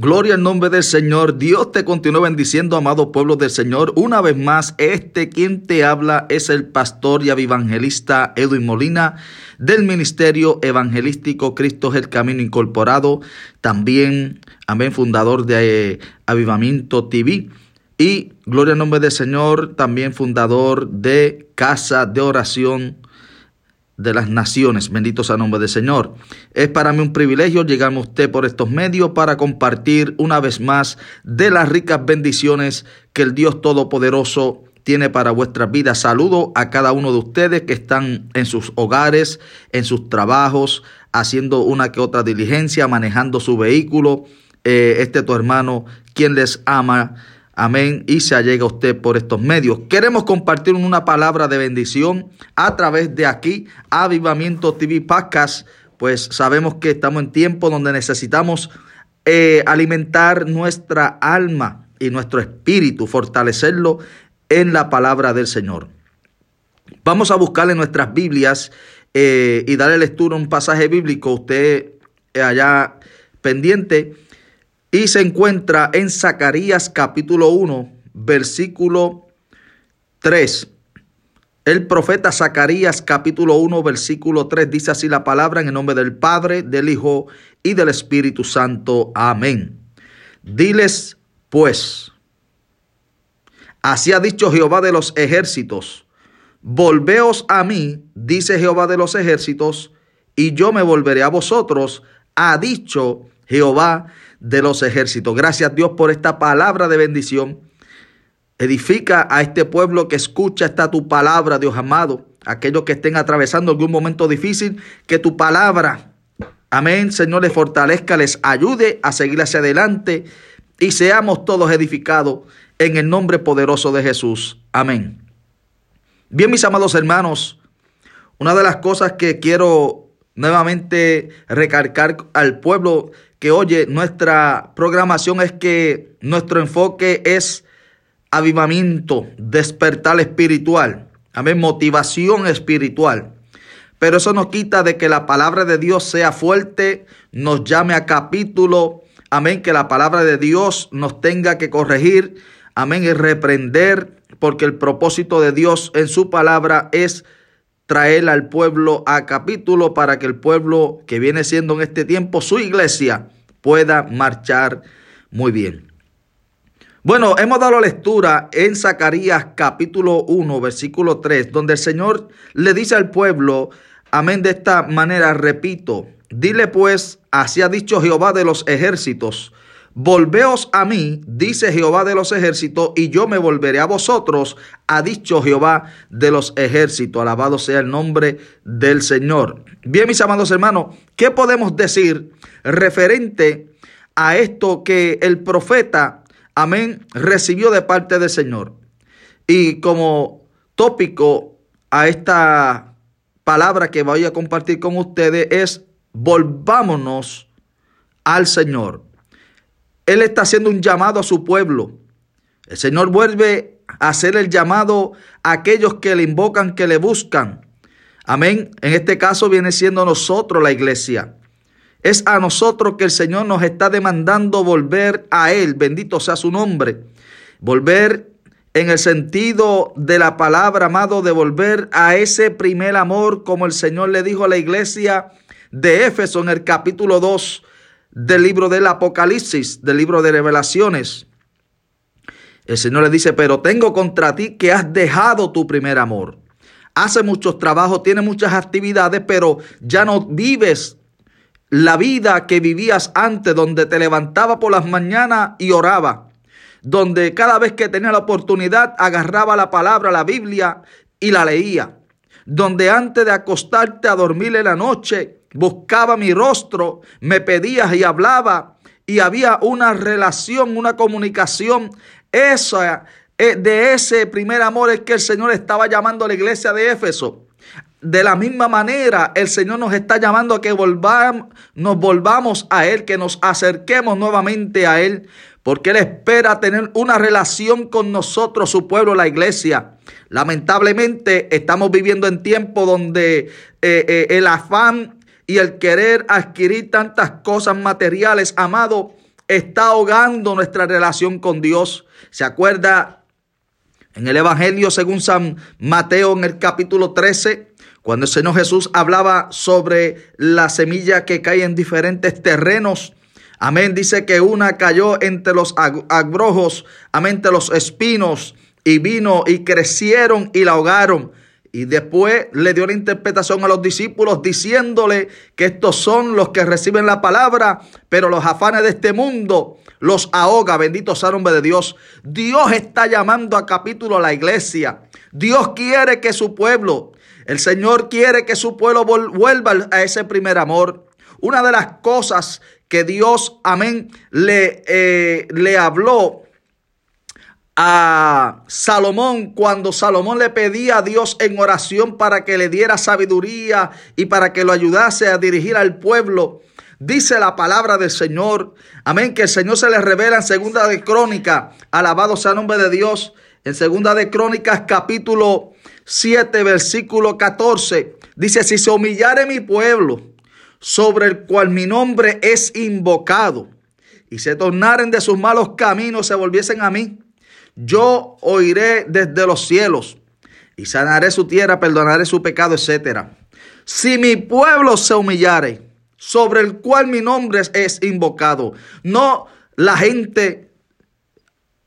Gloria al nombre del Señor. Dios te continúa bendiciendo, amado pueblo del Señor. Una vez más, este quien te habla es el pastor y evangelista Edwin Molina del Ministerio Evangelístico Cristo es el Camino Incorporado. También, amén, fundador de eh, Avivamiento TV. Y gloria al nombre del Señor, también fundador de Casa de Oración de las naciones. Bendito sea el nombre del Señor. Es para mí un privilegio llegar a usted por estos medios para compartir una vez más de las ricas bendiciones que el Dios Todopoderoso tiene para vuestras vidas. Saludo a cada uno de ustedes que están en sus hogares, en sus trabajos, haciendo una que otra diligencia, manejando su vehículo. Eh, este tu hermano, quien les ama Amén. Y se allega usted por estos medios. Queremos compartir una palabra de bendición a través de aquí, Avivamiento TV Podcast. Pues sabemos que estamos en tiempo donde necesitamos eh, alimentar nuestra alma y nuestro espíritu, fortalecerlo en la palabra del Señor. Vamos a buscar en nuestras Biblias eh, y darle lectura a un pasaje bíblico. Usted eh, allá pendiente y se encuentra en Zacarías capítulo 1, versículo 3. El profeta Zacarías capítulo 1 versículo 3 dice así la palabra en el nombre del Padre, del Hijo y del Espíritu Santo. Amén. Diles pues, así ha dicho Jehová de los ejércitos, volveos a mí, dice Jehová de los ejércitos, y yo me volveré a vosotros, ha dicho Jehová de los ejércitos. Gracias Dios por esta palabra de bendición. Edifica a este pueblo que escucha esta tu palabra, Dios amado. Aquellos que estén atravesando algún momento difícil, que tu palabra, amén, Señor, les fortalezca, les ayude a seguir hacia adelante y seamos todos edificados en el nombre poderoso de Jesús. Amén. Bien, mis amados hermanos, una de las cosas que quiero nuevamente recalcar al pueblo que oye, nuestra programación es que nuestro enfoque es avivamiento, despertar espiritual, amén, motivación espiritual. Pero eso no quita de que la palabra de Dios sea fuerte, nos llame a capítulo, amén, que la palabra de Dios nos tenga que corregir, amén, y reprender, porque el propósito de Dios en su palabra es traer al pueblo a capítulo para que el pueblo que viene siendo en este tiempo su iglesia pueda marchar muy bien. Bueno, hemos dado lectura en Zacarías capítulo 1, versículo 3, donde el Señor le dice al pueblo, amén, de esta manera, repito, dile pues, así ha dicho Jehová de los ejércitos, Volveos a mí, dice Jehová de los ejércitos, y yo me volveré a vosotros, ha dicho Jehová de los ejércitos. Alabado sea el nombre del Señor. Bien, mis amados hermanos, ¿qué podemos decir referente a esto que el profeta, amén, recibió de parte del Señor? Y como tópico a esta palabra que voy a compartir con ustedes es volvámonos al Señor. Él está haciendo un llamado a su pueblo. El Señor vuelve a hacer el llamado a aquellos que le invocan, que le buscan. Amén. En este caso viene siendo nosotros la iglesia. Es a nosotros que el Señor nos está demandando volver a Él. Bendito sea su nombre. Volver en el sentido de la palabra, amado, de volver a ese primer amor, como el Señor le dijo a la iglesia de Éfeso en el capítulo 2, del libro del Apocalipsis, del libro de revelaciones. El Señor le dice, pero tengo contra ti que has dejado tu primer amor. Hace muchos trabajos, tiene muchas actividades, pero ya no vives la vida que vivías antes, donde te levantaba por las mañanas y oraba, donde cada vez que tenía la oportunidad agarraba la palabra, la Biblia y la leía, donde antes de acostarte a dormir en la noche buscaba mi rostro, me pedías y hablaba y había una relación, una comunicación. Esa, eh, de ese primer amor es que el Señor estaba llamando a la iglesia de Éfeso. De la misma manera, el Señor nos está llamando a que volvamos, nos volvamos a Él, que nos acerquemos nuevamente a Él, porque Él espera tener una relación con nosotros, su pueblo, la iglesia. Lamentablemente estamos viviendo en tiempos donde eh, eh, el afán y el querer adquirir tantas cosas materiales, amado, está ahogando nuestra relación con Dios. ¿Se acuerda en el Evangelio según San Mateo en el capítulo 13? Cuando el Señor Jesús hablaba sobre la semilla que cae en diferentes terrenos, amén, dice que una cayó entre los abrojos, amén, entre los espinos, y vino y crecieron y la ahogaron. Y después le dio la interpretación a los discípulos diciéndole que estos son los que reciben la palabra, pero los afanes de este mundo los ahoga. Bendito sea el nombre de Dios. Dios está llamando a capítulo a la iglesia. Dios quiere que su pueblo, el Señor quiere que su pueblo vuelva a ese primer amor. Una de las cosas que Dios, amén, le, eh, le habló a Salomón cuando Salomón le pedía a Dios en oración para que le diera sabiduría y para que lo ayudase a dirigir al pueblo. Dice la palabra del Señor. Amén. Que el Señor se le revela en segunda de Crónica. Alabado sea el nombre de Dios. En segunda de Crónicas capítulo 7 versículo 14. Dice, si se humillare mi pueblo sobre el cual mi nombre es invocado y se tornaren de sus malos caminos, se volviesen a mí yo oiré desde los cielos y sanaré su tierra, perdonaré su pecado, etc. Si mi pueblo se humillare, sobre el cual mi nombre es invocado, no la gente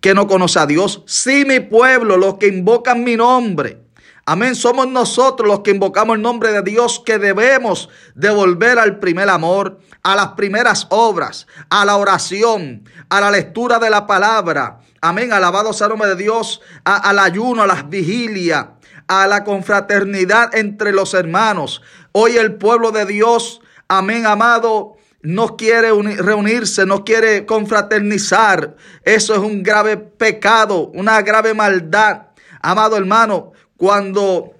que no conoce a Dios, si mi pueblo, los que invocan mi nombre, Amén. Somos nosotros los que invocamos el nombre de Dios que debemos devolver al primer amor, a las primeras obras, a la oración, a la lectura de la palabra. Amén. Alabado sea el nombre de Dios, al ayuno, a las vigilias, a la confraternidad entre los hermanos. Hoy el pueblo de Dios, amén, amado, no quiere reunirse, no quiere confraternizar. Eso es un grave pecado, una grave maldad. Amado hermano, cuando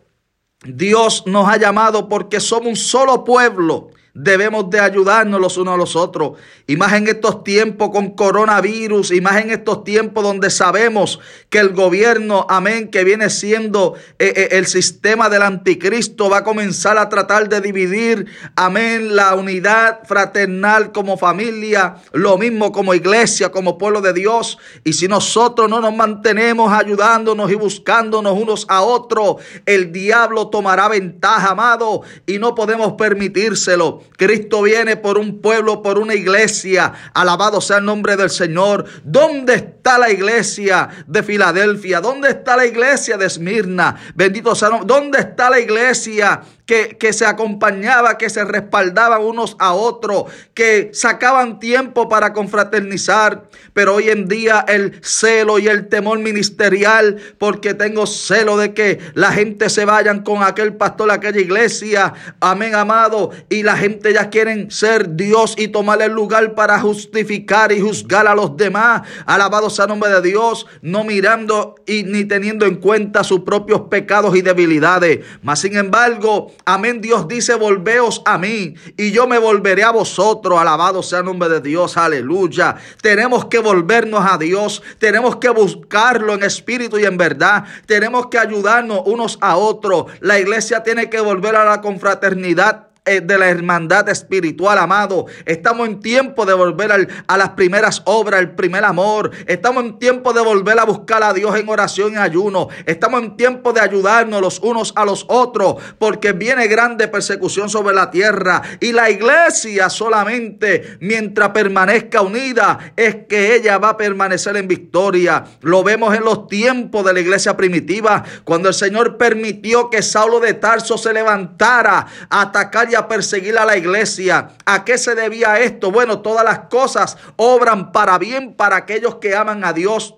Dios nos ha llamado porque somos un solo pueblo debemos de ayudarnos los unos a los otros. Y más en estos tiempos con coronavirus, y más en estos tiempos donde sabemos que el gobierno, amén, que viene siendo eh, eh, el sistema del anticristo, va a comenzar a tratar de dividir, amén, la unidad fraternal como familia, lo mismo como iglesia, como pueblo de Dios. Y si nosotros no nos mantenemos ayudándonos y buscándonos unos a otros, el diablo tomará ventaja, amado, y no podemos permitírselo. Cristo viene por un pueblo, por una iglesia. Alabado sea el nombre del Señor. ¿Dónde está la iglesia de Filadelfia? ¿Dónde está la iglesia de Esmirna? Bendito sea. ¿Dónde está la iglesia que, se acompañaba, que se respaldaban unos a otros, que sacaban tiempo para confraternizar. Pero hoy en día el celo y el temor ministerial, porque tengo celo de que la gente se vayan con aquel pastor aquella iglesia. Amén, amado. Y la gente ya quieren ser Dios y tomar el lugar para justificar y juzgar a los demás. Alabado sea el nombre de Dios, no mirando y ni teniendo en cuenta sus propios pecados y debilidades. Mas sin embargo, Amén. Dios dice, volveos a mí y yo me volveré a vosotros. Alabado sea el nombre de Dios. Aleluya. Tenemos que volvernos a Dios. Tenemos que buscarlo en espíritu y en verdad. Tenemos que ayudarnos unos a otros. La iglesia tiene que volver a la confraternidad de la hermandad espiritual, amado. Estamos en tiempo de volver a las primeras obras, el primer amor. Estamos en tiempo de volver a buscar a Dios en oración y ayuno. Estamos en tiempo de ayudarnos los unos a los otros, porque viene grande persecución sobre la tierra. Y la iglesia solamente mientras permanezca unida es que ella va a permanecer en victoria. Lo vemos en los tiempos de la iglesia primitiva, cuando el Señor permitió que Saulo de Tarso se levantara a atacar y a perseguir a la iglesia. ¿A qué se debía esto? Bueno, todas las cosas obran para bien para aquellos que aman a Dios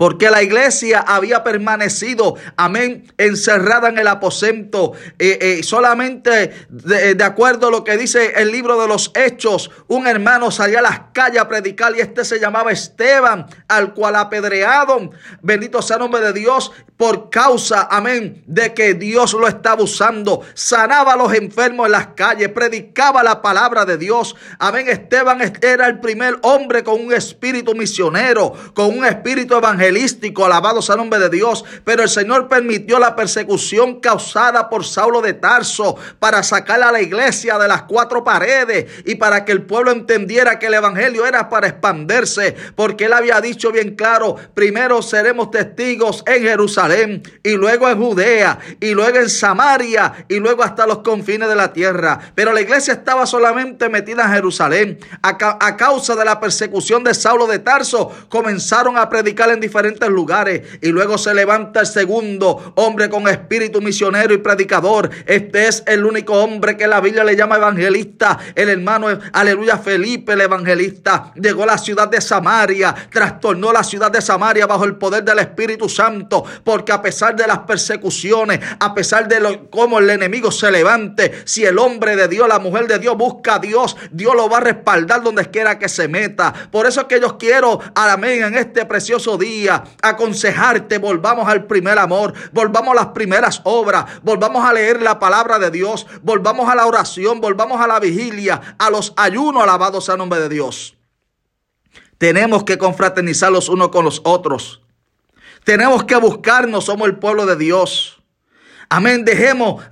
porque la iglesia había permanecido, amén, encerrada en el aposento. Eh, eh, solamente de, de, acuerdo a lo que dice el libro de los Hechos, un hermano salía a las calles a predicar y este se llamaba Esteban, al cual apedreado, bendito sea el nombre de Dios, por causa, amén, de que Dios lo estaba usando. Sanaba a los enfermos en las calles, predicaba la palabra de Dios. Amén, Esteban era el primer hombre con un espíritu misionero, con un espíritu evangelista evangelístico, alabado sea el nombre de Dios, pero el Señor permitió la persecución causada por Saulo de Tarso para sacar a la iglesia de las cuatro paredes y para que el pueblo entendiera que el evangelio era para expandirse, porque él había dicho bien claro, primero seremos testigos en Jerusalén y luego en Judea y luego en Samaria y luego hasta los confines de la tierra. Pero la iglesia estaba solamente metida en Jerusalén. A, a causa de la persecución de Saulo de Tarso, comenzaron a predicar en diferentes lugares y luego se levanta el segundo hombre con espíritu misionero y predicador. Este es el único hombre que la Biblia le llama evangelista. El hermano, aleluya, Felipe el evangelista. Llegó a la ciudad de Samaria, trastornó la ciudad de Samaria bajo el poder del Espíritu Santo, porque a pesar de las persecuciones, a pesar de lo, cómo el enemigo se levante, si el hombre de Dios, la mujer de Dios busca a Dios, Dios lo va a respaldar donde quiera que se meta. Por eso es que yo quiero, amén, en este precioso día, aconsejarte, volvamos al primer amor, volvamos a las primeras obras, volvamos a leer la palabra de Dios, volvamos a la oración, volvamos a la vigilia, a los ayunos, alabados el nombre de Dios. Tenemos que confraternizar los unos con los otros. Tenemos que buscarnos, somos el pueblo de Dios. Amén. Dejemos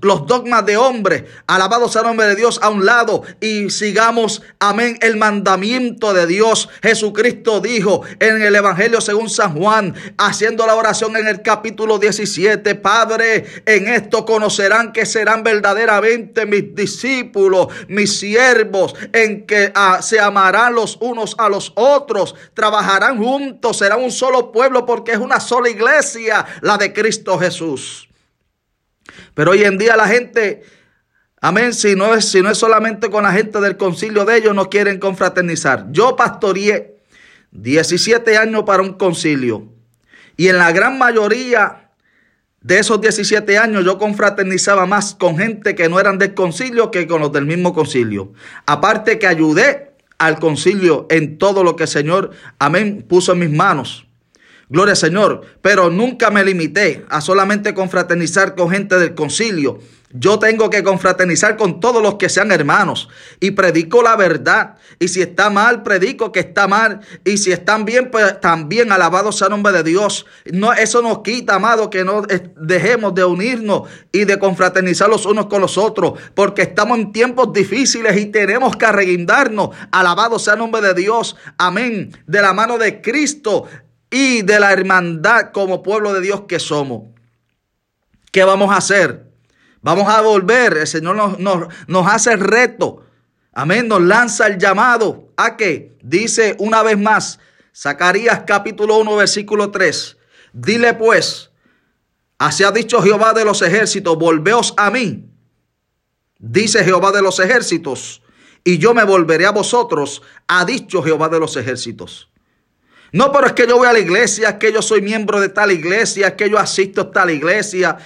los dogmas de hombre, alabado sea el nombre de Dios, a un lado y sigamos, amén, el mandamiento de Dios. Jesucristo dijo en el Evangelio según San Juan, haciendo la oración en el capítulo 17, Padre, en esto conocerán que serán verdaderamente mis discípulos, mis siervos, en que ah, se amarán los unos a los otros, trabajarán juntos, serán un solo pueblo porque es una sola iglesia, la de Cristo Jesús. Pero hoy en día la gente, amén, si no es, si no es solamente con la gente del concilio de ellos, no quieren confraternizar. Yo pastoreé 17 años para un concilio y en la gran mayoría de esos 17 años yo confraternizaba más con gente que no eran del concilio que con los del mismo concilio. Aparte que ayudé al concilio en todo lo que el Señor, amén, puso en mis manos. Gloria al Señor. Pero nunca me limité a solamente confraternizar con gente del concilio. Yo tengo que confraternizar con todos los que sean hermanos y predico la verdad. Y si está mal, predico que está mal. Y si están bien, pues también alabado sea el nombre de Dios. No, eso nos quita, amado, que no dejemos de unirnos y de confraternizar los unos con los otros, porque estamos en tiempos difíciles y tenemos que arreguindarnos. Alabado sea el nombre de Dios. Amén. De la mano de Cristo y de la hermandad como pueblo de Dios que somos. ¿Qué vamos a hacer? Vamos a volver. El Señor nos, hace el reto. Amén. Nos lanza el llamado. ¿A qué? Dice una vez más, Zacarías capítulo 1, versículo 3. Dile pues, así ha dicho Jehová de los ejércitos, volveos a mí. Dice Jehová de los ejércitos, y yo me volveré a vosotros, ha dicho Jehová de los ejércitos. No, pero es que yo voy a la iglesia, es que yo soy miembro de tal iglesia, es que yo asisto a tal iglesia.